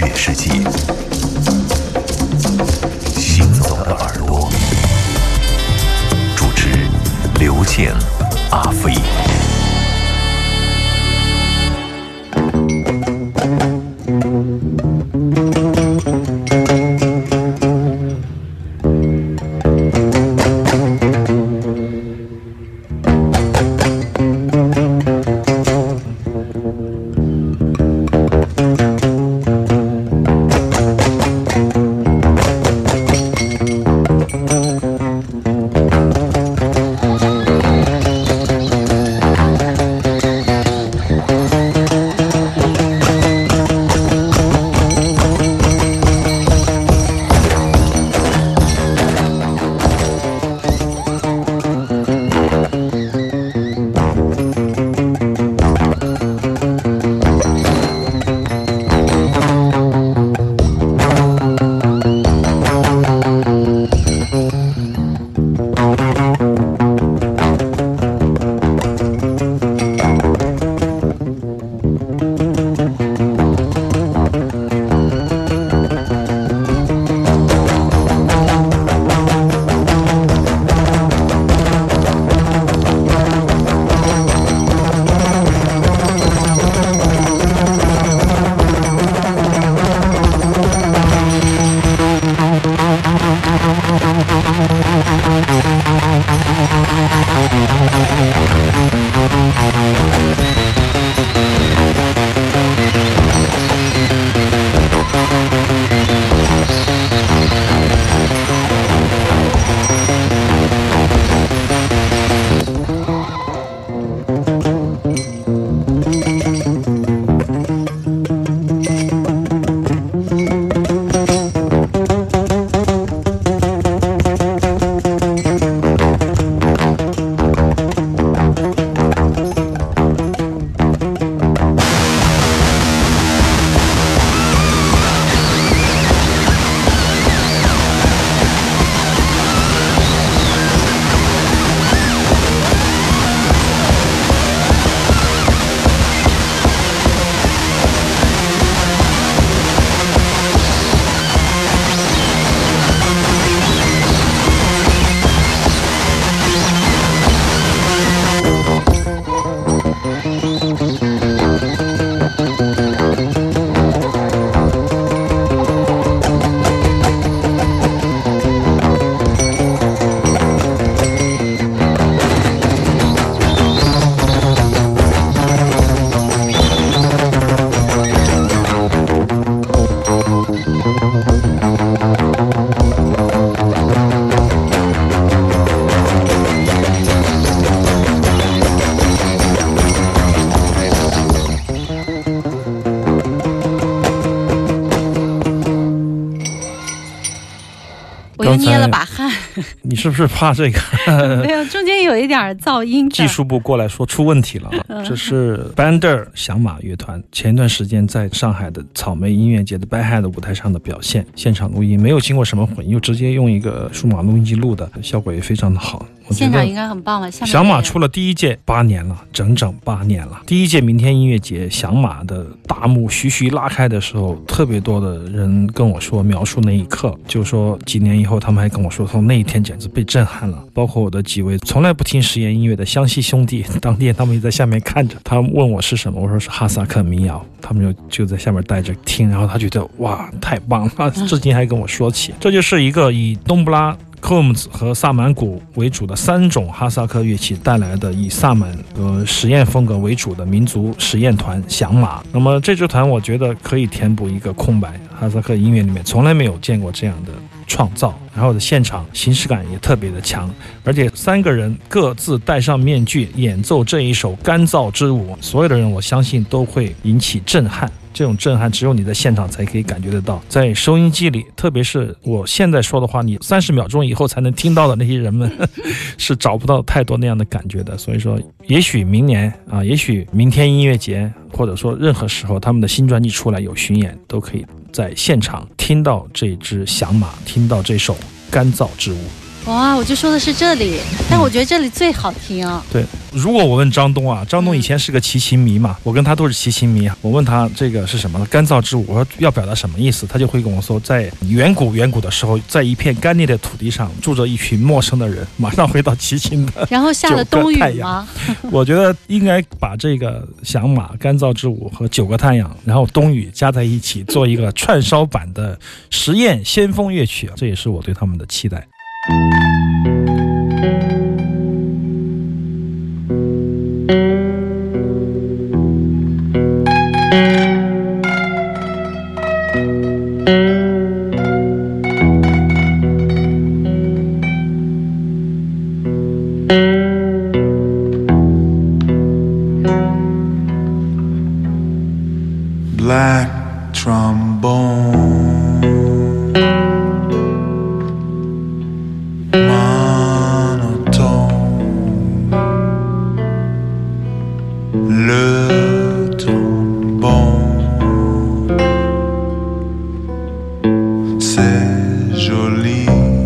乐世界。行走的耳朵，主持刘健、阿飞。你是不是怕这个？没有，中间有一点噪音。技术部过来说出问题了。这是 Bander 响马乐团前一段时间在上海的草莓音乐节的 b a h a 的舞台上的表现，现场录音没有经过什么混，又直接用一个数码录音机录的，效果也非常的好。现场应该很棒了。响马出了第一届八年了，整整八年了。第一届明天音乐节，响马的大幕徐徐拉开的时候，特别多的人跟我说描述那一刻，就说几年以后他们还跟我说，从那一天简直被震撼了。包括我的几位从来不听实验音乐的湘西兄弟，当天他们也在下面看着，他们问我是什么，我说是哈萨克民谣，他们就就在下面待着听，然后他觉得哇太棒了，至今还跟我说起，这就是一个以冬不拉。c o m s 和萨满鼓为主的三种哈萨克乐器带来的以萨满呃实验风格为主的民族实验团响马。那么这支团我觉得可以填补一个空白，哈萨克音乐里面从来没有见过这样的创造。然后的现场形式感也特别的强，而且三个人各自戴上面具演奏这一首干燥之舞，所有的人我相信都会引起震撼。这种震撼只有你在现场才可以感觉得到，在收音机里，特别是我现在说的话，你三十秒钟以后才能听到的那些人们，是找不到太多那样的感觉的。所以说，也许明年啊，也许明天音乐节，或者说任何时候他们的新专辑出来有巡演，都可以在现场听到这只响马，听到这首《干燥之物》。哇，我就说的是这里，但我觉得这里最好听啊。对，如果我问张东啊，张东以前是个齐秦迷嘛，我跟他都是齐秦迷啊。我问他这个是什么？干燥之舞，我说要表达什么意思？他就会跟我说，在远古远古的时候，在一片干裂的土地上住着一群陌生的人，马上回到齐秦的。然后下了冬雨吗？我觉得应该把这个响马、干燥之舞和九个太阳，然后冬雨加在一起，做一个串烧版的实验先锋乐曲，这也是我对他们的期待。Música c'est joli.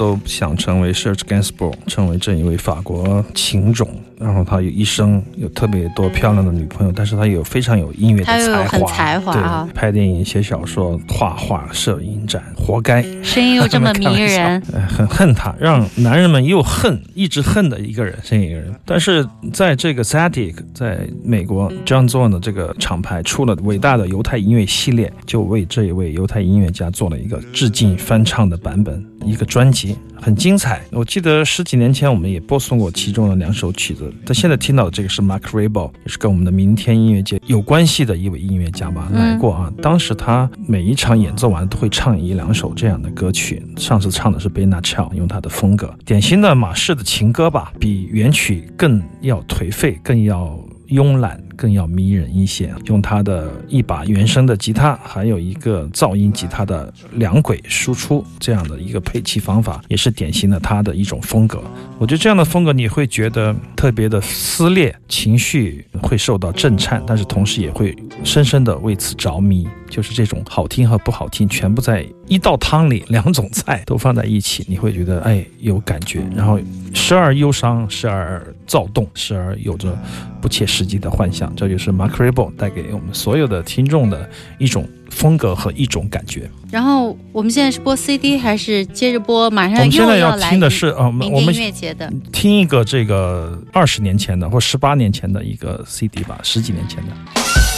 都想成为 Serge Gainsbourg，成为这一位法国情种然后他有一生有特别多漂亮的女朋友，但是他有非常有音乐的才华，很才华啊对，拍电影、写小说、画画、摄影展，活该。声音又这么迷人，呃，很恨他，让男人们又恨，一直恨的一个人，这样一个人。但是在这个 Zadig 在美国 John Zorn 的这个厂牌出了伟大的犹太音乐系列，就为这一位犹太音乐家做了一个致敬翻唱的版本，一个专辑。很精彩，我记得十几年前我们也播送过其中的两首曲子。但现在听到的这个是 Mark Rabo，也是跟我们的明天音乐节有关系的一位音乐家吧，来过啊。当时他每一场演奏完都会唱一两首这样的歌曲。上次唱的是贝纳乔，用他的风格，典型的马氏的情歌吧，比原曲更要颓废，更要慵懒。更要迷人一些，用他的一把原声的吉他，还有一个噪音吉他的两轨输出这样的一个配器方法，也是典型的他的一种风格。我觉得这样的风格你会觉得特别的撕裂，情绪会受到震颤，但是同时也会深深的为此着迷。就是这种好听和不好听，全部在一道汤里，两种菜都放在一起，你会觉得哎有感觉，然后时而忧伤，时而躁动，时而有着不切实际的幻想。这就是 Mark r i b o 带给我们所有的听众的一种风格和一种感觉。然后我们现在是播 CD 还是接着播？马我上们现在要来听的是啊，我们我们音乐节的。听一个这个二十年前的或十八年前的一个 CD 吧，十几年前的。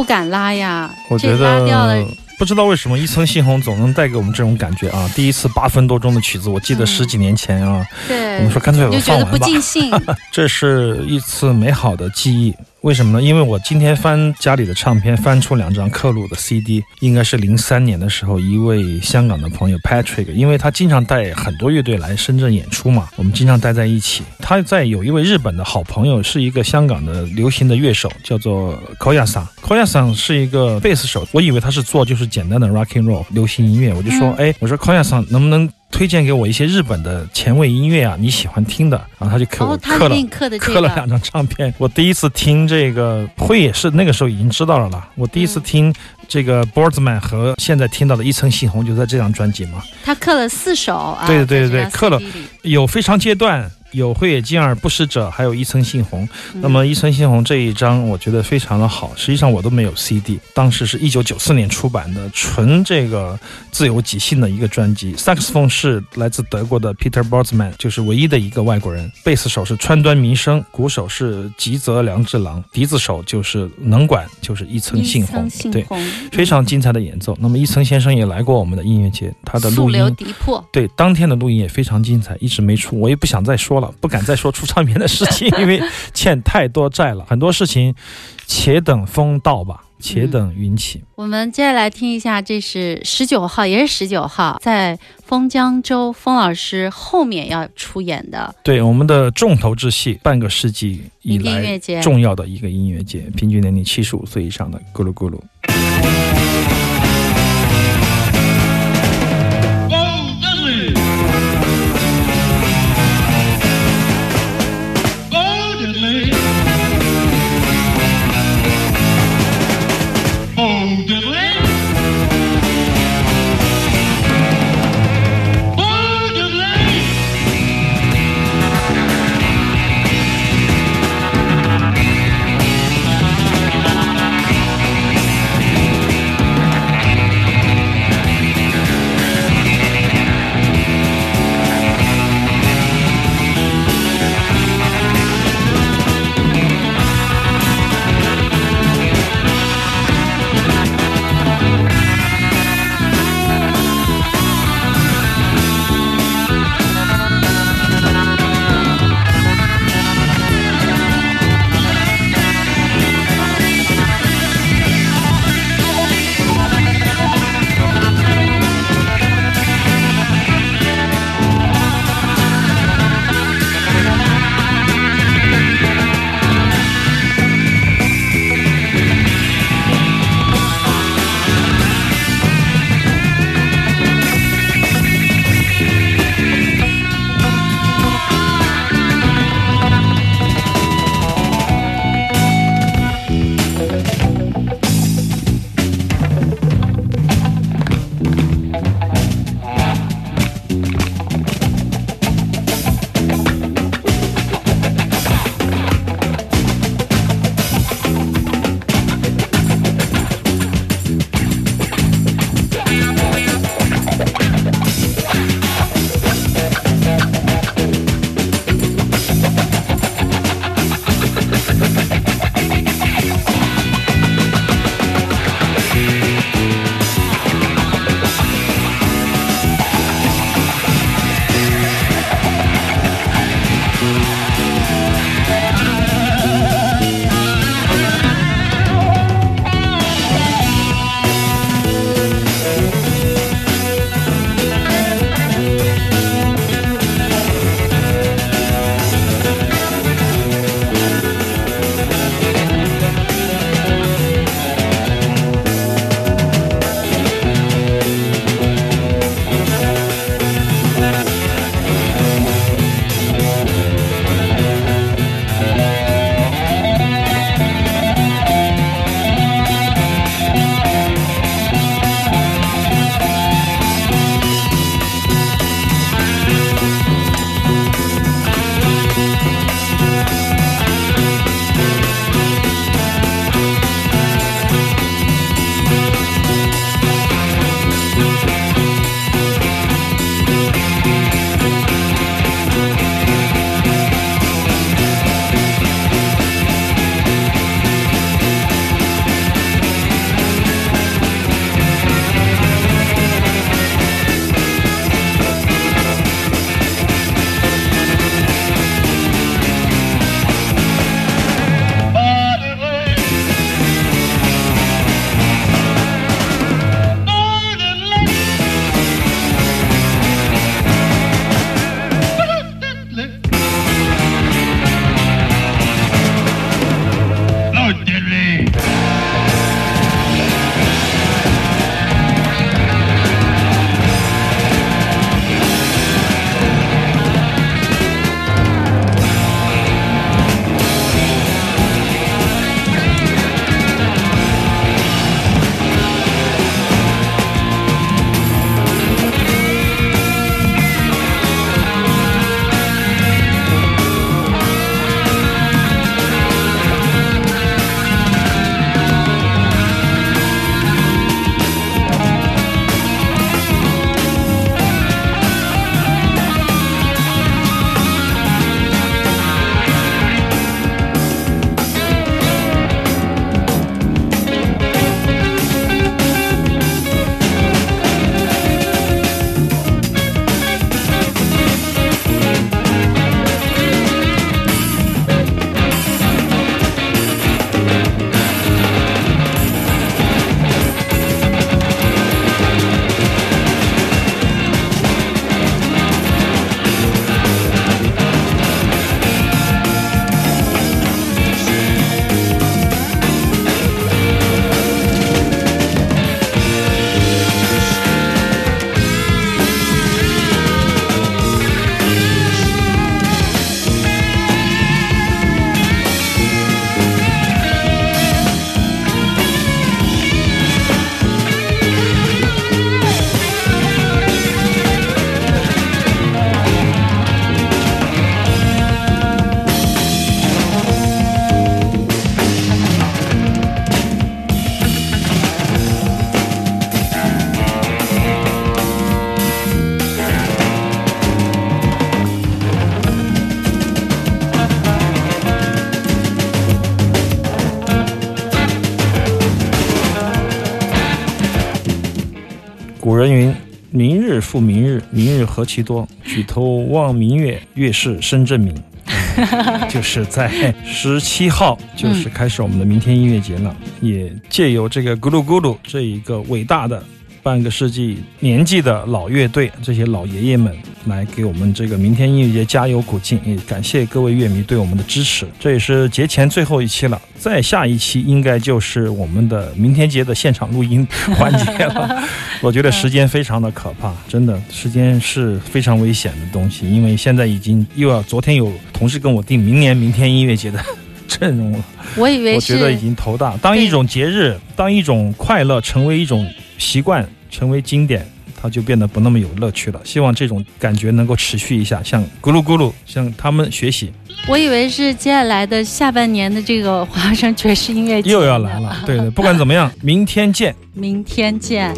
不敢拉呀。我觉这拉掉了得不知道为什么一层杏红总能带给我们这种感觉啊！第一次八分多钟的曲子，我记得嗯十几年前啊，对，我们说干脆把就觉得不它放完吧。尽兴。这是一次美好的记忆。为什么呢？因为我今天翻家里的唱片，翻出两张克鲁的 CD，应该是零三年的时候，一位香港的朋友 Patrick，因为他经常带很多乐队来深圳演出嘛，我们经常待在一起。他在有一位日本的好朋友，是一个香港的流行的乐手，叫做 Koyasan。Koyasan 是一个贝斯手，我以为他是做就是简单的 rock and roll 流行音乐，我就说，哎，我说 Koyasan 能不能推荐给我一些日本的前卫音乐啊？你喜欢听的，然后他就给我哦，刻了刻的这个刻了两，张唱片。我第一次听这个会也是那个时候已经知道了啦。我第一次嗯听这个 Boardsman 和现在听到的一层猩红就在这张专辑嘛，他刻了四首啊。对对对对刻了有非常阶段。有慧野金耳不使者，还有一层杏红。嗯那么一层杏红这一张，我觉得非常的好。实际上我都没有 CD，当时是一九九四年出版的，纯这个自由即兴的一个专辑。萨克斯风是来自德国的 Peter Borzman，就是唯一的一个外国人。贝斯手是川端弥生，鼓手是吉泽良治郎，笛子手就是能管，就是一层杏红一层。杏对，红非常精彩的演奏。那么一层先生也来过我们的音乐节，他的录音。对，当天的录音也非常精彩，一直没出，我也不想再说了，不敢再说出唱片的事情，因为欠太多债了。很多事情，且等风到吧，且等云起。我们接下来听一下，这是十九号，也是十九号，在封江州封老师后面要出演的对，我们的重头之戏，半个世纪以明天音来乐节。重要的一个音乐节，平均年龄七十五岁以上的咕噜咕噜。复明日，明日何其多。举头望明月，月是深圳明。”嗯就是在十七号，就是开始我们的明天音乐节了。也借由这个咕噜咕噜这一个伟大的半个世纪年纪的老乐队，这些老爷爷们来给我们这个明天音乐节加油鼓劲。也感谢各位乐迷对我们的支持。这也是节前最后一期了，再下一期应该就是我们的明天节的现场录音环节了。我觉得时间非常的可怕，真的，时间是非常危险的东西，因为现在已经又要，昨天有同事跟我定明年明天音乐节的阵容了。我以为我觉得已经头大。当一种节日，当一种快乐成为一种习惯，成为经典，它就变得不那么有乐趣了。希望这种感觉能够持续一下，向咕噜咕噜，向他们学习。我以为是接下来的下半年的这个华声爵士音乐节又要来了，对对，不管怎么样，明天见。明天见。